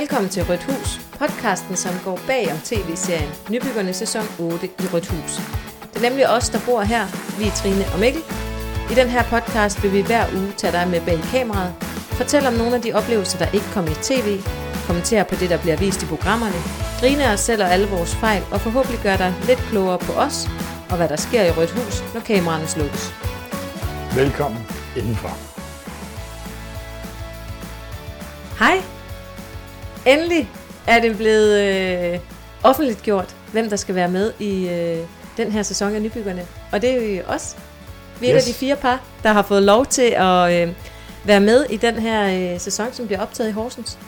Velkommen til Rødt Hus, podcasten, som går bag om tv-serien Nybyggerne sæson 8 i Rødt Hus. Det er nemlig os, der bor her. Vi er Trine og Mikkel. I den her podcast vil vi hver uge tage dig med bag kameraet, fortælle om nogle af de oplevelser, der ikke kom i tv, kommentere på det, der bliver vist i programmerne, grine os selv og alle vores fejl, og forhåbentlig gøre dig lidt klogere på os og hvad der sker i Rødt Hus, når kameraerne slukkes. Velkommen indenfor. Hej! Endelig er det blevet øh, offentligt gjort, hvem der skal være med i øh, den her sæson af Nybyggerne. Og det er jo os. Vi er yes. De fire par, der har fået lov til at øh, være med i den her øh, sæson, som bliver optaget i Horsens.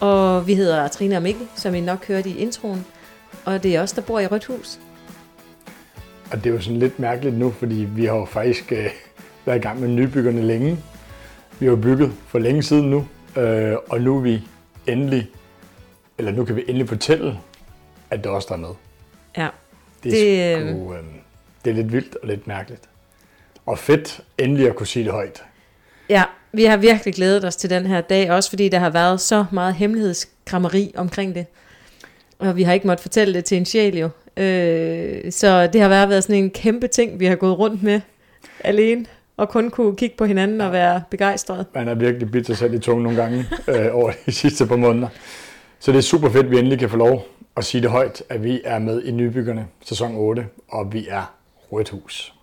Og vi hedder Trine og Mikkel, som I nok hørte i introen. Og det er os, der bor i Rødt Hus. Og det er jo sådan lidt mærkeligt nu, fordi vi har jo faktisk øh, været i gang med nybyggerne længe. Vi har bygget for længe siden nu, øh, og nu er vi endelig, eller nu kan vi endelig fortælle, at det er os, der er med. Ja. Det Det, er, øh, sgu, øh, det er lidt vildt og lidt mærkeligt. Og fedt endelig at kunne sige det højt. Ja, vi har virkelig glædet os til den her dag, også fordi der har været så meget hemmelighedskrammeri omkring det. Og vi har ikke måttet fortælle det til en sjæl jo. Øh, så det har været været sådan en kæmpe ting, vi har gået rundt med alene, og kun kunne kigge på hinanden og være begejstret. Man har virkelig bidt sig selv i tungen nogle gange øh, over de sidste par måneder. Så det er super fedt, at vi endelig kan få lov at sige det højt, at vi er med i Nybyggerne sæson 8, og vi er Rødt Hus.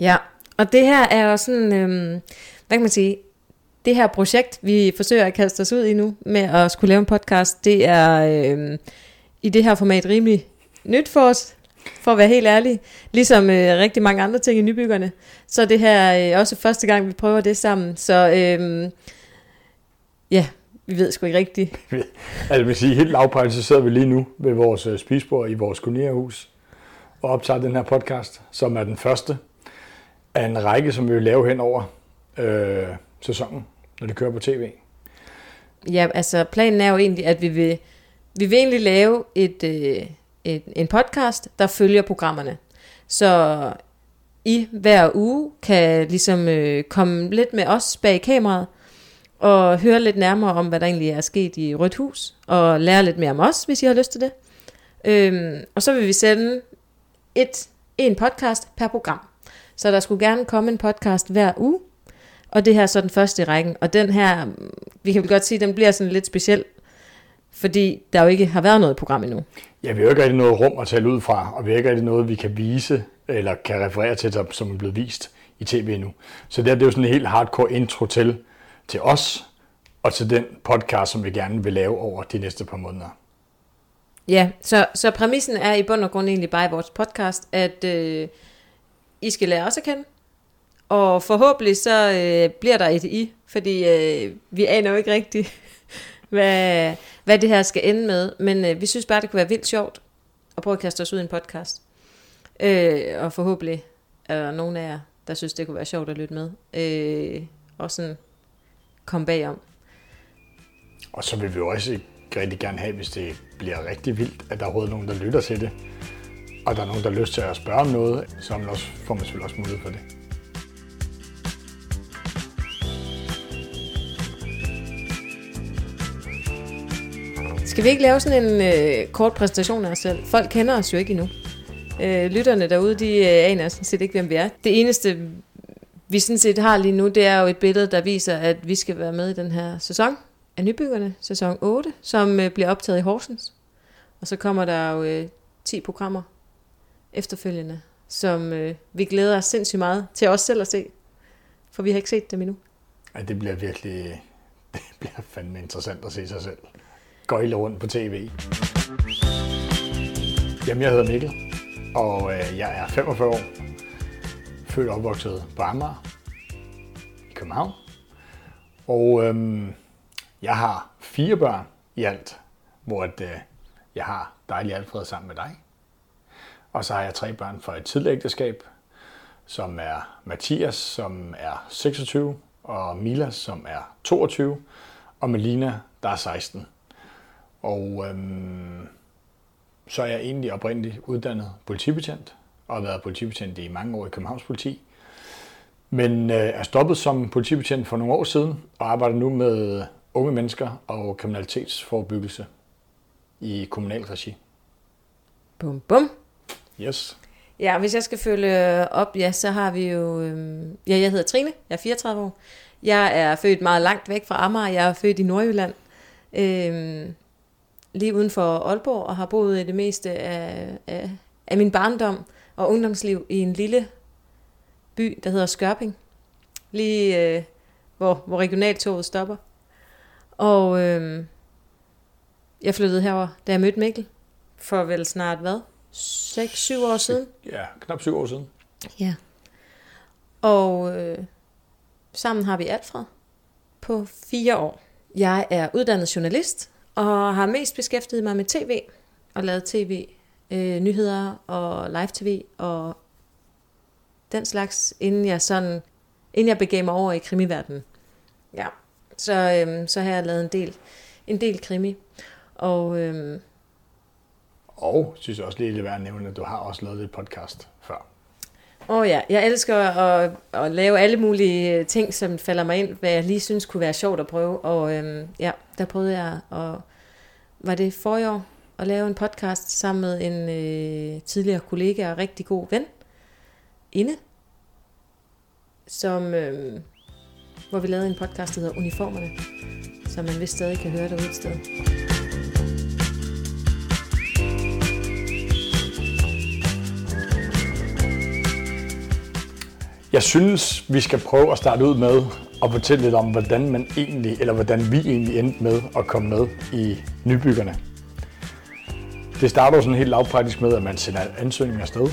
Ja, og det her er jo sådan, øhm, hvad kan man sige, det her projekt, vi forsøger at kaste os ud i nu, med at skulle lave en podcast, det er øhm, i det her format rimelig nyt for os, for at være helt ærlig. Ligesom øh, rigtig mange andre ting i Nybyggerne. Så det her øh, også første gang, vi prøver det sammen. Så øhm, ja, vi ved sgu ikke rigtigt. Altså, vil sige, helt lavpræget, så sidder vi lige nu ved vores øh, spisbord i vores kolonierhus og optager den her podcast, som er den første af en række, som vi vil lave hen over øh, sæsonen, når det kører på tv. Ja, altså planen er jo egentlig, at vi vil, vi vil egentlig lave et, øh, et, en podcast, der følger programmerne. Så I hver uge kan ligesom øh, komme lidt med os bag kameraet, og høre lidt nærmere om, hvad der egentlig er sket i Rødt Hus, og lære lidt mere om os, hvis I har lyst til det. Øhm, og så vil vi sende et, en podcast per program. Så der skulle gerne komme en podcast hver uge, og det her er så den første i rækken. Og den her, vi kan vel godt sige, den bliver sådan lidt speciel, fordi der jo ikke har været noget program endnu. Ja, vi har jo ikke rigtig noget rum at tale ud fra, og vi har ikke rigtig noget, vi kan vise, eller kan referere til, som- er blevet vist i tv nu. Så det, her, det er jo sådan en helt hardcore intro til, til os, og til den podcast, som vi gerne vil lave over de næste par måneder. Ja, så, så præmissen er i bund og grund egentlig bare i vores podcast, at øh, I skal lære os at kende, og forhåbentlig så øh, bliver der et I, fordi øh, vi aner jo ikke rigtigt, hvad, hvad det her skal ende med, men øh, vi synes bare, det kunne være vildt sjovt at prøve at kaste os ud i en podcast. Øh, og forhåbentlig er der nogen af jer, der synes, det kunne være sjovt at lytte med, øh, og sådan komme bagom. Og så vil vi jo også rigtig gerne have, hvis det bliver rigtig vildt, at der er overhovedet nogen, der lytter til det. Og der er nogen, der har lyst til at spørge om noget, så får man selvfølgelig også mulighed for det. Skal vi ikke lave sådan en øh, kort præsentation af os selv? Folk kender os jo ikke endnu. Øh, lytterne derude, de øh, aner sådan set ikke, hvem vi er. Det eneste, vi sådan set har lige nu, det er jo et billede, der viser, at vi skal være med i den her sæson af Nybyggerne, sæson 8, som øh, bliver optaget i Horsens. Og så kommer der jo øh, 10 programmer efterfølgende, som øh, vi glæder os sindssygt meget til os selv at se. For vi har ikke set dem endnu. Ja, det bliver virkelig, det bliver fandme interessant at se sig selv. Gøjle rundt på tv. Jamen, jeg hedder Mikkel, og øh, jeg er 45 år. Født og opvokset på Amager i København. Og øhm, jeg har fire børn i alt, hvor at, øh, jeg har dejlig Alfred sammen med dig. Og så har jeg tre børn fra et tidligere ægteskab, som er Mathias, som er 26, og Mila, som er 22, og Melina, der er 16. Og øhm, så er jeg egentlig oprindeligt uddannet politibetjent, og har været politibetjent i mange år i Københavns politi. Men øh, er stoppet som politibetjent for nogle år siden, og arbejder nu med unge mennesker og kriminalitetsforebyggelse i kommunal regi. Bum, bum. Yes. Ja, hvis jeg skal følge op, ja, så har vi jo... Øhm, ja, jeg hedder Trine, jeg er 34 år. Jeg er født meget langt væk fra Amager, jeg er født i Nordjylland. Øhm, lige uden for Aalborg, og har boet i det meste af, af, af min barndom og ungdomsliv i en lille by, der hedder Skørping. Lige øh, hvor, hvor regionaltoget stopper. Og øh, jeg flyttede herover, da jeg mødte Mikkel, for vel snart hvad? 6-7 år siden? Ja, knap syv år siden. Ja. Og øh, sammen har vi Alfred på fire år. Jeg er uddannet journalist og har mest beskæftiget mig med tv og lavet tv, øh, nyheder og live-tv og den slags, inden jeg sådan, inden jeg begav mig over i krimiverdenen. Ja, så, øh, så har jeg lavet en del, en del krimi. Og øh, Og synes jeg også lige, det er værd at nævne, at du har også lavet et podcast før. Åh oh ja, jeg elsker at, at lave alle mulige ting, som falder mig ind, hvad jeg lige synes kunne være sjovt at prøve. Og øhm, ja, der prøvede jeg, at, var det forrige år, at lave en podcast sammen med en øh, tidligere kollega og rigtig god ven, Inde, som, øh, hvor vi lavede en podcast, der hedder Uniformerne, som man vist stadig kan høre derude et sted. Jeg synes, vi skal prøve at starte ud med at fortælle lidt om, hvordan man egentlig, eller hvordan vi egentlig endte med at komme med i nybyggerne. Det starter sådan helt lavpraktisk med, at man sender en ansøgning afsted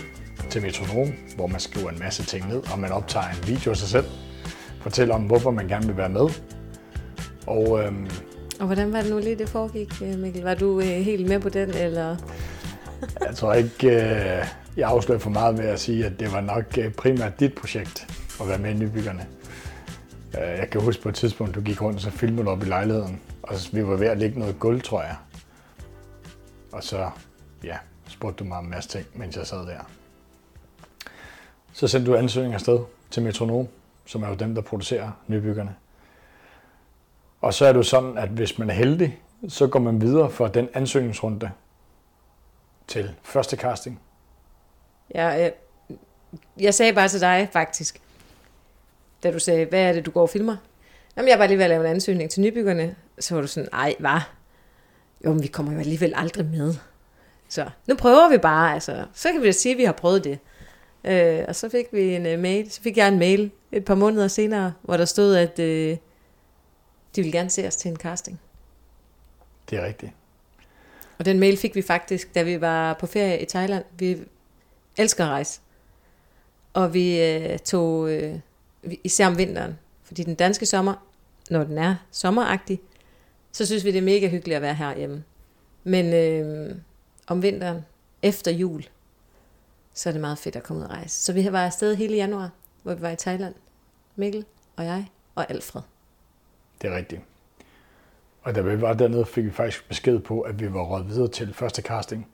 til Metronom, hvor man skriver en masse ting ned, og man optager en video af sig selv, fortæller om, hvorfor man gerne vil være med. Og øhm, Og hvordan var det nu lige, det foregik, øh, Mikkel? Var du øh, helt med på den, eller? jeg tror ikke, øh, jeg afslører for meget med at sige, at det var nok øh, primært dit projekt at være med i nybyggerne. Øh, jeg kan huske på et tidspunkt, du gik rundt og så filmede du op i lejligheden, og så- vi var ved at lægge noget gulv, tror jeg. Og så, ja, spurgte du mig om en masse ting, mens jeg sad der. Så sendte du ansøgning afsted til Metronom, som er jo dem, der producerer nybyggerne. Og så er det jo sådan, at hvis man er heldig, så går man videre fra den ansøgningsrunde til første casting. Ja, Jeg, jeg sagde bare til dig, faktisk, da du sagde, hvad er det, du går og filmer? Jamen, jeg var lige ved at lave en ansøgning til nybyggerne. Så var du sådan, ej, hvad? Jo, men vi kommer jo alligevel aldrig med. Så nu prøver vi bare, altså. Så kan vi da sige, at vi har prøvet det. Øh, og så fik vi en uh, mail. Så fik jeg en mail et par måneder senere, hvor der stod, at øh, de ville gerne se os til en casting. Det er rigtigt. Og den mail fik vi faktisk, da vi var på ferie i Thailand. Vi elsker at rejse. Og vi øh, tog, øh, især om vinteren, fordi den danske sommer, når den er sommeragtig, så synes vi, det er mega hyggeligt at være herhjemme. Men øh, om vinteren, efter jul, så er det meget fedt at komme ud og rejse. Så vi var afsted hele januar, hvor vi var i Thailand. Mikkel og jeg og Alfred. Det er rigtigt. Og da vi var dernede, fik vi faktisk besked på, at vi var råd videre til første casting.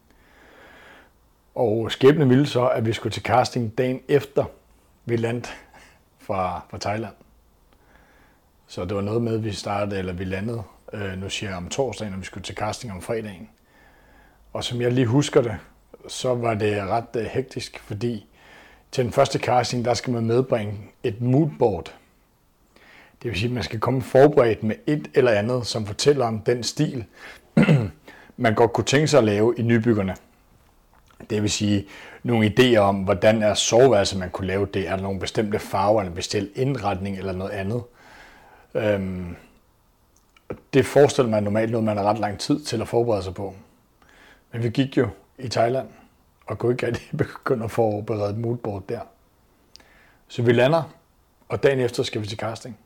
Og skæbnen ville så, at vi skulle til casting dagen efter, vi landte fra, fra Thailand. Så det var noget med, at vi startede, eller vi landede, øh, nu siger jeg om torsdagen, og vi skulle til casting om fredagen. Og som jeg lige husker det, så var det ret øh, hektisk, fordi til den første casting, der skal man medbringe et moodboard. Det vil sige, at man skal komme forberedt med et eller andet, som fortæller om den stil, man godt kunne tænke sig at lave i nybyggerne. Det vil sige nogle idéer om, hvordan er soveværelset, man kunne lave det. Er der nogle bestemte farver, en bestemt indretning, eller noget andet. Øhm, det forestiller man normalt noget, man har ret lang tid til at forberede sig på. Men vi gik jo i Thailand, og kunne ikke rigtig begynde at forberede et moodboard der. Så vi lander, og dagen efter skal vi til casting.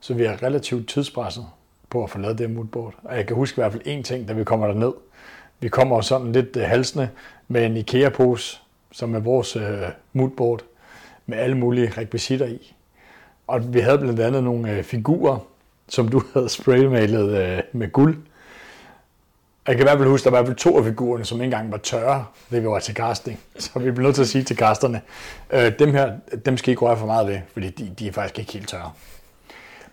Så vi er relativt tidspresset på at få lavet det moodboard. Og jeg kan huske i hvert fald én ting, da vi kommer derned. Vi kommer sådan lidt øh, halsende med en IKEA-pose, som er vores øh, moodboard, med alle mulige rekvisitter i. Og vi havde blandt andet nogle øh, figurer, som du havde spraymalet øh, med guld. Jeg kan i hvert fald huske, at der var i hvert fald to af figurerne, som ikke engang var tørre, da vi var til casting. Så vi blev nødt til at sige til casterne, øh, dem her, dem skal I ikke røre for meget ved, fordi de, de er faktisk ikke helt tørre.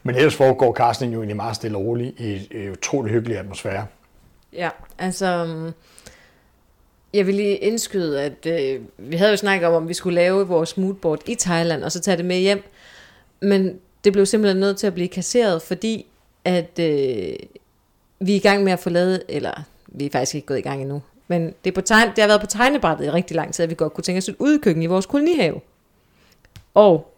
Men ellers foregår casting jo egentlig meget stille og roligt i en utrolig hyggelig atmosfære. Ja, altså... Mm, jeg vil lige indskyde, at øh, vi havde jo snakket om, om vi skulle lave vores moodboard i Thailand, og så tage det med hjem. Men det blev simpelthen nødt til at blive kasseret, fordi at øh, vi er i gang med at få lavet, eller vi er faktisk ikke gået i gang endnu, men det, er på tegne, det har været på tegnebrættet i rigtig lang tid, at vi godt kunne tænke os et udkøkken i vores kolonihave. Og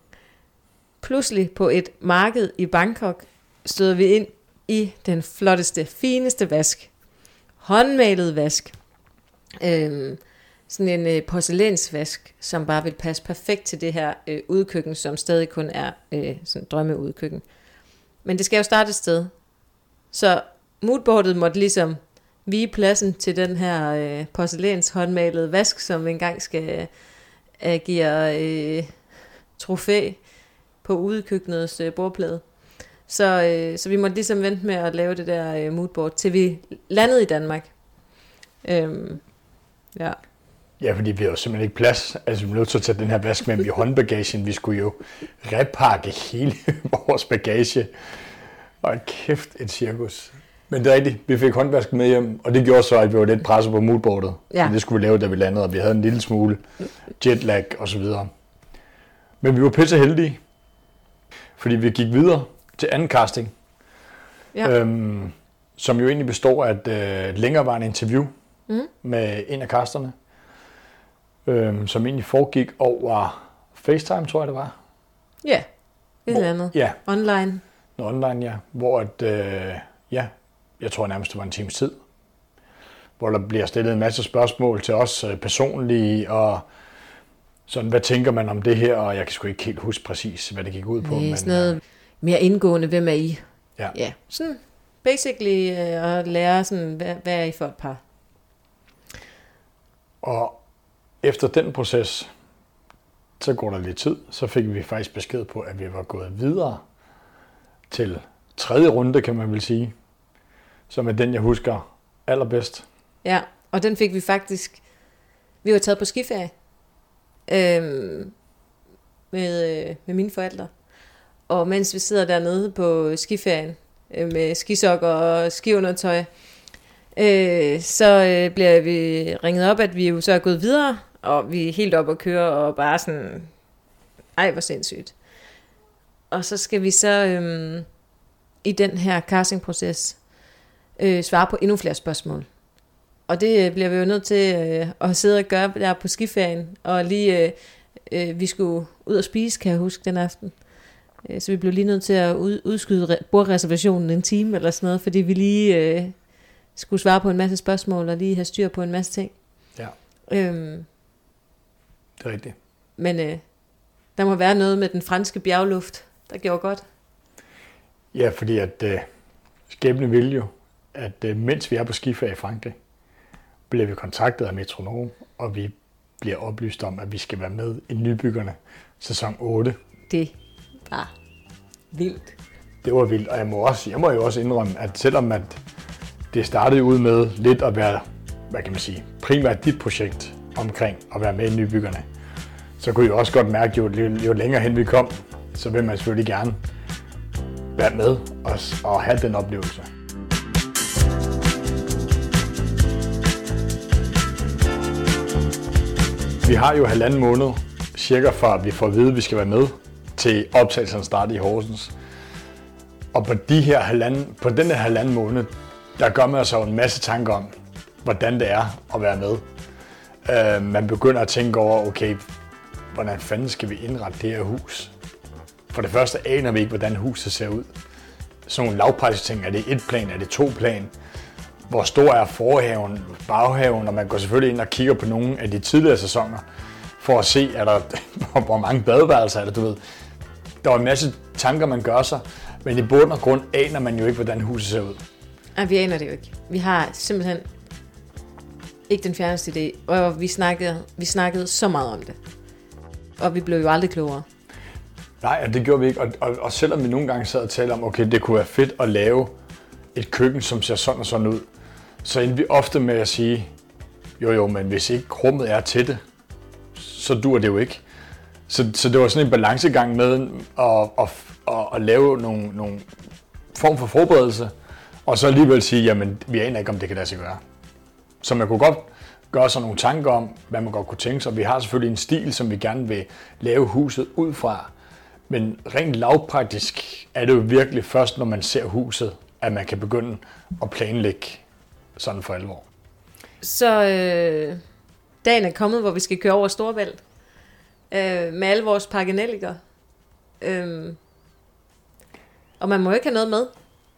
pludselig på et marked i Bangkok støder vi ind i den flotteste, fineste vask. Håndmalet vask. Øhm, sådan en øh, porcelænsvask, som bare vil passe perfekt til det her øh, udkøkken, som stadig kun er øh, sådan drømmeudkøkken. Men det skal jo starte et sted. Så moodboardet måtte ligesom vige pladsen til den her øh, porcelæns håndmalede vask, som engang skal øh, agere øh, trofæ på udekøkkenets øh, bordplade. Så, øh, så vi måtte ligesom vente med at lave det der øh, moodboard, til vi landede i Danmark. Øhm, ja. Ja, fordi vi har jo simpelthen ikke plads. Altså, vi er nødt til at tage den her vask med i håndbagagen. Vi skulle jo repakke hele vores bagage. Og kæft, et cirkus. Men det er rigtigt, vi fik håndvasken med hjem, og det gjorde så, at vi var lidt presset på moodboardet. Ja. Det skulle vi lave, da vi landede, og vi havde en lille smule jetlag og så videre. Men vi var pisse heldige, fordi vi gik videre til anden casting, Ja. øhm, som jo egentlig består af et øh, længerevarende interview Mm. med en af casterne, øhm, som egentlig foregik over FaceTime, tror jeg det var. Ja, et Hvor- eller andet. Ja, Online. noget online, ja. Hvor at, øh, ja, jeg tror nærmest, det var en times tid. Hvor der bliver stillet en masse spørgsmål til os øh, personlige, og sådan, hvad tænker man om det her? Og jeg kan sgu ikke helt huske præcis, hvad det gik ud på. Det er sådan noget mere indgående, hvem er I? Ja. ja. Sådan basically øh, at lære, sådan, hvad, hvad er I for et par? Og efter den proces, så går der lidt tid, så fik vi faktisk besked på, at vi var gået videre til tredje runde, kan man vel sige, som er den, jeg husker allerbedst. Ja, og den fik vi faktisk... Vi var taget på skiferie øhm, med, øh, med mine forældre. Og mens vi sidder dernede på skiferien øh, med skisokker og skiundertøj, øh, så øh, bliver vi ringet op, at vi jo så er gået videre, og vi er helt op at køre og bare sådan, ej hvor sindssygt. Og så skal vi så øhm, i den her castingproces øh, svare på endnu flere spørgsmål. Og det øh, bliver vi jo nødt til øh, at sidde og gøre der på skiferien. Og lige, øh, øh, vi skulle ud og spise, kan jeg huske, den aften. Øh, så vi blev lige nødt til at ud, udskyde re- bordreservationen en time eller sådan noget, fordi vi lige øh, skulle svare på en masse spørgsmål og lige have styr på en masse ting. Ja. Øhm, Det er rigtigt. men øh, der må være noget med den franske bjergluft, der gjorde godt. Ja, fordi at øh, skæbne vil jo, at øh, mens vi er på skiferie i Frankrig, bliver vi kontaktet af Metronom, og vi bliver oplyst om, at vi skal være med i Nybyggerne sæson 8. Det var vildt. Det var vildt, og jeg må, også, jeg må jo også indrømme, at selvom at det startede ud med lidt at være, hvad kan man sige, primært dit projekt omkring at være med i Nybyggerne, så kunne jeg også godt mærke, jo, jo, jo længere hen vi kom, så vil man selvfølgelig gerne være med og, og have den oplevelse. Vi har jo halvanden måned, cirka fra vi får at vide, at vi skal være med, til optagelserne startede i Horsens. Og på, de her halvanden, på den her halvanden måned, der gør man sig en masse tanker om, hvordan det er at være med. Uh, man begynder at tænke over, okay, hvordan fanden skal vi indrette det her hus? For det første aner vi ikke, hvordan huset ser ud. Sådan nogle lavpraktiske ting, er det et plan, er det to plan? Hvor stor er forhaven, baghaven, og man går selvfølgelig ind og kigger på nogle af de tidligere sæsoner, for at se, er der, hvor mange badeværelser er der, du ved. Der er en masse tanker, man gør sig, men i bund og grund aner man jo ikke, hvordan huset ser ud. Ej, vi aner det jo ikke. Vi har simpelthen ikke den fjerneste idé. Og vi snakkede, vi snakkede så meget om det. Og vi blev jo aldrig klogere. Nej, og det gjorde vi ikke. Og, og, og selvom vi nogle gange sad og talte om, okay, det kunne være fedt at lave et køkken, som ser sådan og sådan ud, så endte vi ofte med at sige, jo jo, men hvis ikke rummet er til det, så dur det jo ikke. Så, så det var sådan en balancegang med at, at, at, at lave nogle, nogle form for forberedelse, og så alligevel sige, jamen, vi aner ikke, om det kan lade sig gøre. Så man kunne godt gøre sig nogle tanker om, hvad man godt kunne tænke sig. Vi har selvfølgelig en stil, som vi gerne vil lave huset ud fra. Men rent lavpraktisk er det jo virkelig først, når man ser huset, at man kan begynde at planlægge sådan for alvor. Så øh, dagen er kommet, hvor vi skal køre over Storbælt øh, med alle vores pakkenelliker. Øhm, og man må jo ikke have noget med.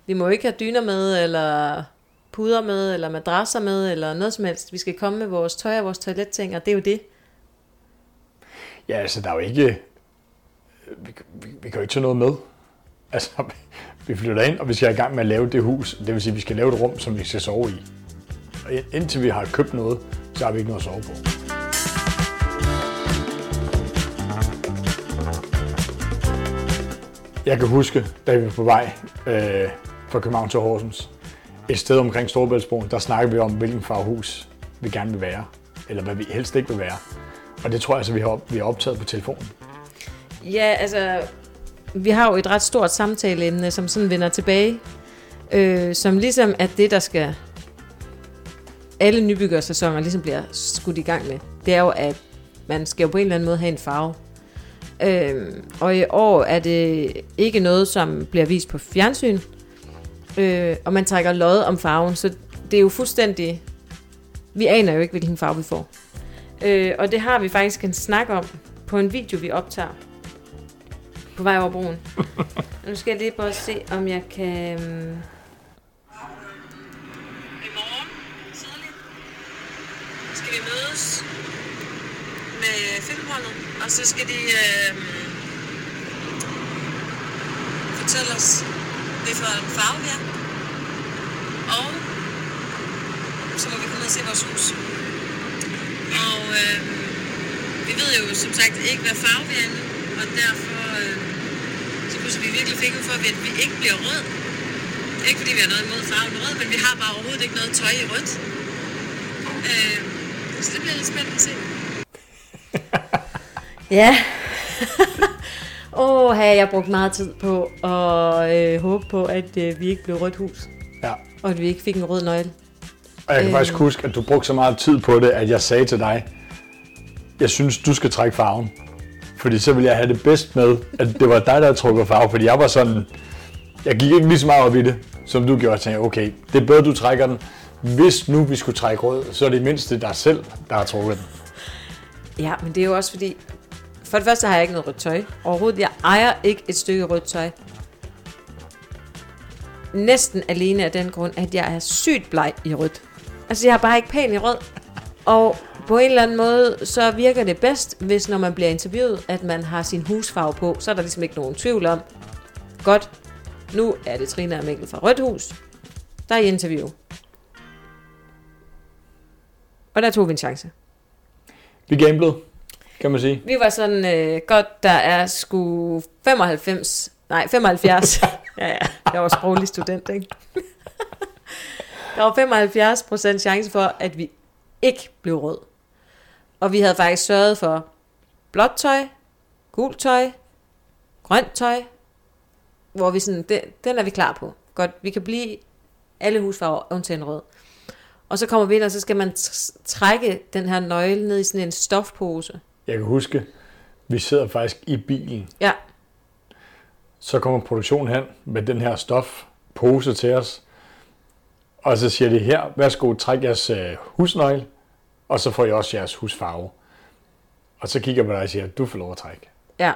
Vi må jo ikke have dyner med, eller puder med, eller madrasser med, eller noget som helst. Vi skal komme med vores tøj og vores toiletting, og det er jo det. Ja, altså der er jo ikke... Vi, vi, vi kan jo ikke tage noget med. Altså, vi flytter ind, og vi skal i gang med at lave det hus. Det vil sige, at vi skal lave et rum, som vi skal sove i. Og indtil vi har købt noget, så har vi ikke noget at sove på. Jeg kan huske, da vi var på vej øh, fra København til Horsens, et sted omkring Storebæltsbroen, der snakkede vi om, hvilken farvehus vi gerne vil være, eller hvad vi helst ikke vil være. Og det tror jeg, altså, vi har, vi har optaget på telefonen. Ja, altså, vi har jo et ret stort samtaleemne, som sådan vender tilbage, øh, som ligesom er det, der skal alle nybyggersæsoner ligesom bliver skudt i gang med. Det er jo, at man skal jo på en eller anden måde have en farve. Øh, og i år er det ikke noget, som bliver vist på fjernsyn, øh, og man trækker lod om farven, så det er jo fuldstændig... Vi aner jo ikke, hvilken farve vi får. Øh, og det har vi faktisk en snak om på en video, vi optager på vej over broen. nu skal jeg lige prøve at se, om jeg kan... øhm, I morgen, tidligt, skal vi mødes med filmholdet, og så skal de øh, fortælle os, hvad for en farve vi er. Og så må vi komme ned og se vores hus. Og øh, vi ved jo som sagt ikke, hvad farve vi er endnu, og derfor øh, så pludselig vi virkelig fik for, at vi ikke bliver rød. Ikke fordi vi har noget imod farven rød, men vi har bare overhovedet ikke noget tøj i rødt. Øh, så det bliver lidt spændende at se. Ja. Åh, oh, jeg har brugt meget tid på at øh, håbe på, at øh, vi ikke blev rødt hus, Ja. og at vi ikke fik en rød nøgle. Og jeg kan Øh. faktisk huske, at du brugte så meget tid på det, at jeg sagde til dig, jeg synes, du skal trække farven. Fordi så ville jeg have det bedst med, at det var dig, der havde trukket farve. Fordi jeg var sådan, jeg gik ikke lige så meget op i det, som du gjorde. Jeg tænkte, okay, det er bedre, du trækker den. Hvis nu vi skulle trække rød, så er det mindste dig selv, der har trukket den. Ja, men det er jo også fordi... For det første har jeg ikke noget rødt tøj. Overhovedet, jeg ejer ikke et stykke rødt tøj. Næsten alene af den grund, at jeg er sygt bleg i rødt. Altså, jeg er bare ikke pæn i rød. Og på en eller anden måde, så virker det bedst, hvis når man bliver interviewet, at man har sin husfarve på. Så er der ligesom ikke nogen tvivl om. Godt, nu er det Trine og Mikkel fra Rødt Hus. Der er i interview. Og der tog vi en chance. Vi gamblede, kan man sige. Vi var sådan, øh, godt, der er sgu 95, nej 75. ja, ja, jeg var sproglig student, ikke? der var 75 procent chance for, at vi ikke blev rød. Og vi havde faktisk sørget for blåt tøj, gult tøj, grønt tøj, hvor vi sådan, den, den er vi klar på. Godt, vi kan blive alle husfarver, undtagen rød. Og så kommer vi ind, og så skal man tr- trække den her nøgle ned i sådan en stofpose. Jeg kan huske, vi sidder faktisk i bilen. Ja, Så kommer produktionen hen med den her stofpose til os. Og så siger de her, værsgo, træk jeres øh, husnøgle, og så får I også jeres husfarve. Og så kigger på dig og siger, du får lov at trække. Ja.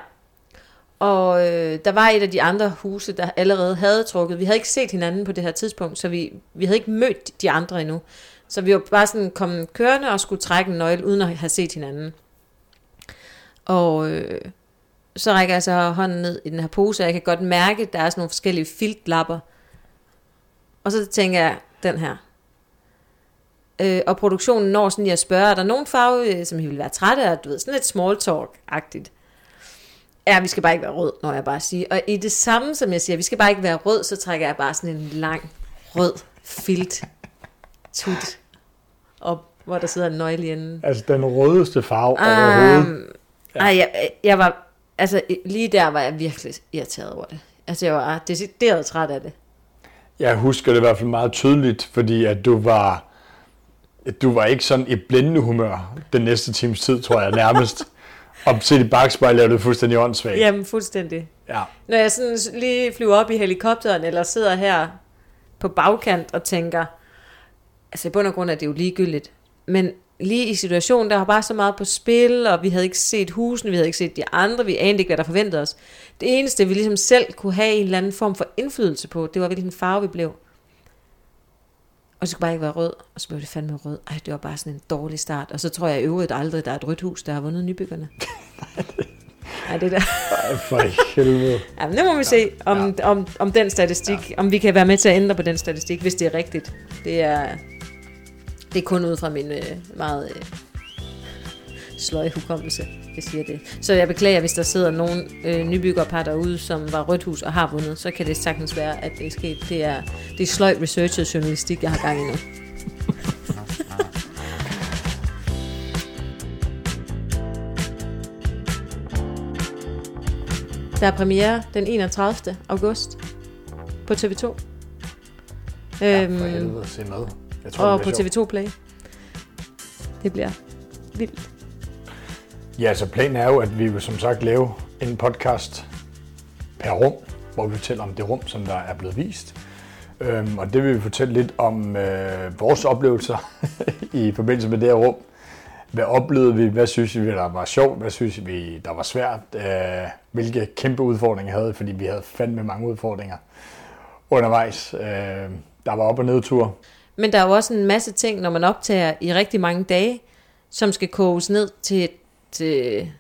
Og øh, der var et af de andre huse, der allerede havde trukket. Vi havde ikke set hinanden på det her tidspunkt, så vi, vi havde ikke mødt de andre endnu. Så vi var bare sådan kommet kørende og skulle trække en nøgle, uden at have set hinanden. Og øh, så rækker jeg så hånden ned i den her pose, og jeg kan godt mærke, at der er sådan nogle forskellige filtlapper. Og så tænker jeg, den her. Øh, og produktionen når sådan lige at spørge, er der nogen farve, øh, som I vil være trætte af? Du ved, sådan lidt small talk-agtigt. Ja, vi skal bare ikke være rød, når jeg bare siger. Og i det samme, som jeg siger, vi skal bare ikke være rød, så trækker jeg bare sådan en lang rød filt tut op, hvor der sidder en nøgle i enden. Altså den rødeste farve um, overhovedet. Um, ej, jeg, jeg var altså lige der var jeg virkelig irriteret over det. Altså jeg var decideret træt af det. Jeg husker det i hvert fald meget tydeligt, fordi at du var, du var ikke sådan i blændende humør den næste times tid, tror jeg nærmest. Og set i bagspejl er du fuldstændig åndssvagt. Jamen fuldstændig. Ja. Når jeg sådan lige flyver op i helikopteren, eller sidder her på bagkant og tænker, altså i bund og grund er det jo ligegyldigt, men lige i situationen, der var bare så meget på spil, og vi havde ikke set husene, vi havde ikke set de andre, vi anede ikke, hvad der forventede os. Det eneste, vi ligesom selv kunne have en eller anden form for indflydelse på, det var, hvilken farve vi blev. Og så skulle bare ikke være rød, og så blev det fandme rød. Ej, det var bare sådan en dårlig start. Og så tror jeg i øvrigt aldrig, der er et rødt hus, der har vundet nybyggerne. Nej, det der. Ej, for helvede. Ja, men nu må vi se, om, ja. om, om den statistik, ja. om vi kan være med til at ændre på den statistik, hvis det er rigtigt. Det er, det er kun ud fra min øh, meget øh, sløje hukommelse, jeg siger det. Så jeg beklager, hvis der sidder nogen øh, nybyggerpar derude, som var rødt hus og har vundet, så kan det sagtens være, at det er sket. Det er, det er sløj researchet journalistik, jeg har gang i nu. Der er premiere den 31. august på TV2. Ja, Øhm, for helvede, se med. Jeg tror, og på bliver sjovt. TV2 Play. Det bliver vildt. Ja, så planen er jo, at vi vil som sagt lave en podcast per rum, hvor vi fortæller om det rum, som der er blevet vist. Øhm, og det vil vi fortælle lidt om øh, vores oplevelser i forbindelse med det her rum. Hvad oplevede vi? Hvad synes vi, der var sjovt? Hvad synes vi, der var svært? Øh, hvilke kæmpe udfordringer havde? Fordi vi havde fandme mange udfordringer undervejs. Øh, der var op- og nedtur. Men der er jo også en masse ting, når man optager i rigtig mange dage, som skal koges ned til et, til,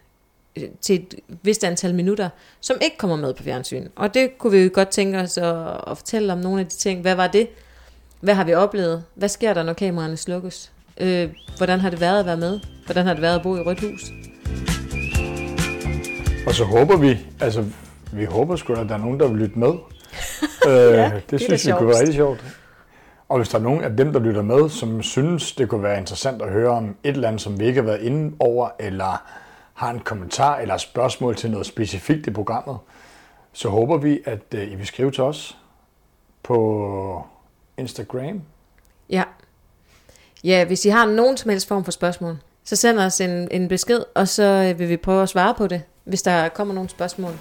til et vist antal minutter, som ikke kommer med på fjernsyn. Og det kunne vi jo godt tænke os at, at fortælle om nogle af de ting. Hvad var det? Hvad har vi oplevet? Hvad sker der, når kameraerne slukkes? Øh, hvordan har det været at være med? Hvordan har det været at bo i Rødt Hus? Og så håber vi, altså vi håber sgu at der er nogen, der vil lytte med. øh, det, det synes vi kunne være rigtig sjovt. Og hvis der er nogen af dem, der lytter med, som synes, det kunne være interessant at høre om et eller andet, som vi ikke har været inde over, eller har en kommentar eller spørgsmål til noget specifikt i programmet, så håber vi, at øh, I vil skrive til os på Instagram. Ja. Ja, hvis I har nogen som helst form for spørgsmål, så send os en, en besked, og så øh, vil vi prøve at svare på det. Hvis der kommer nogle spørgsmål,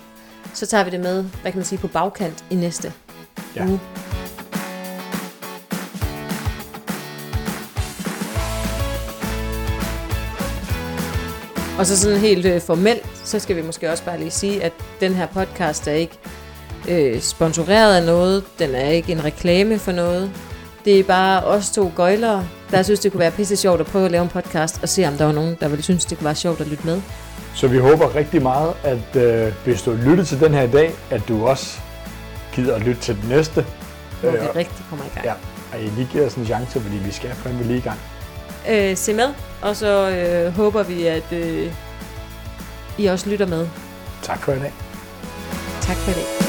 så tager vi det med, hvad kan man sige, på bagkant i næste Ja. uge. Og så sådan helt øh, formelt, så skal vi måske også bare lige sige, at den her podcast er ikke øh, sponsoreret af noget. Den er ikke en reklame for noget. Det er bare os to gøjlere, der synes, det kunne være pisse sjovt at prøve at lave en podcast, og se, om der var nogen, der ville synes, det kunne være sjovt at lytte med. Så vi håber rigtig meget, at øh, hvis du lyttet til den her i dag, at du også gider at lytte til den næste. Hvor vi Øh, rigtig kommer i gang. Ja, og I lige giver os en chance, fordi vi skal fandme lige i gang. Øh, se med, og så øh, håber vi, at øh, I også lytter med. Tak for i dag. Tak for det.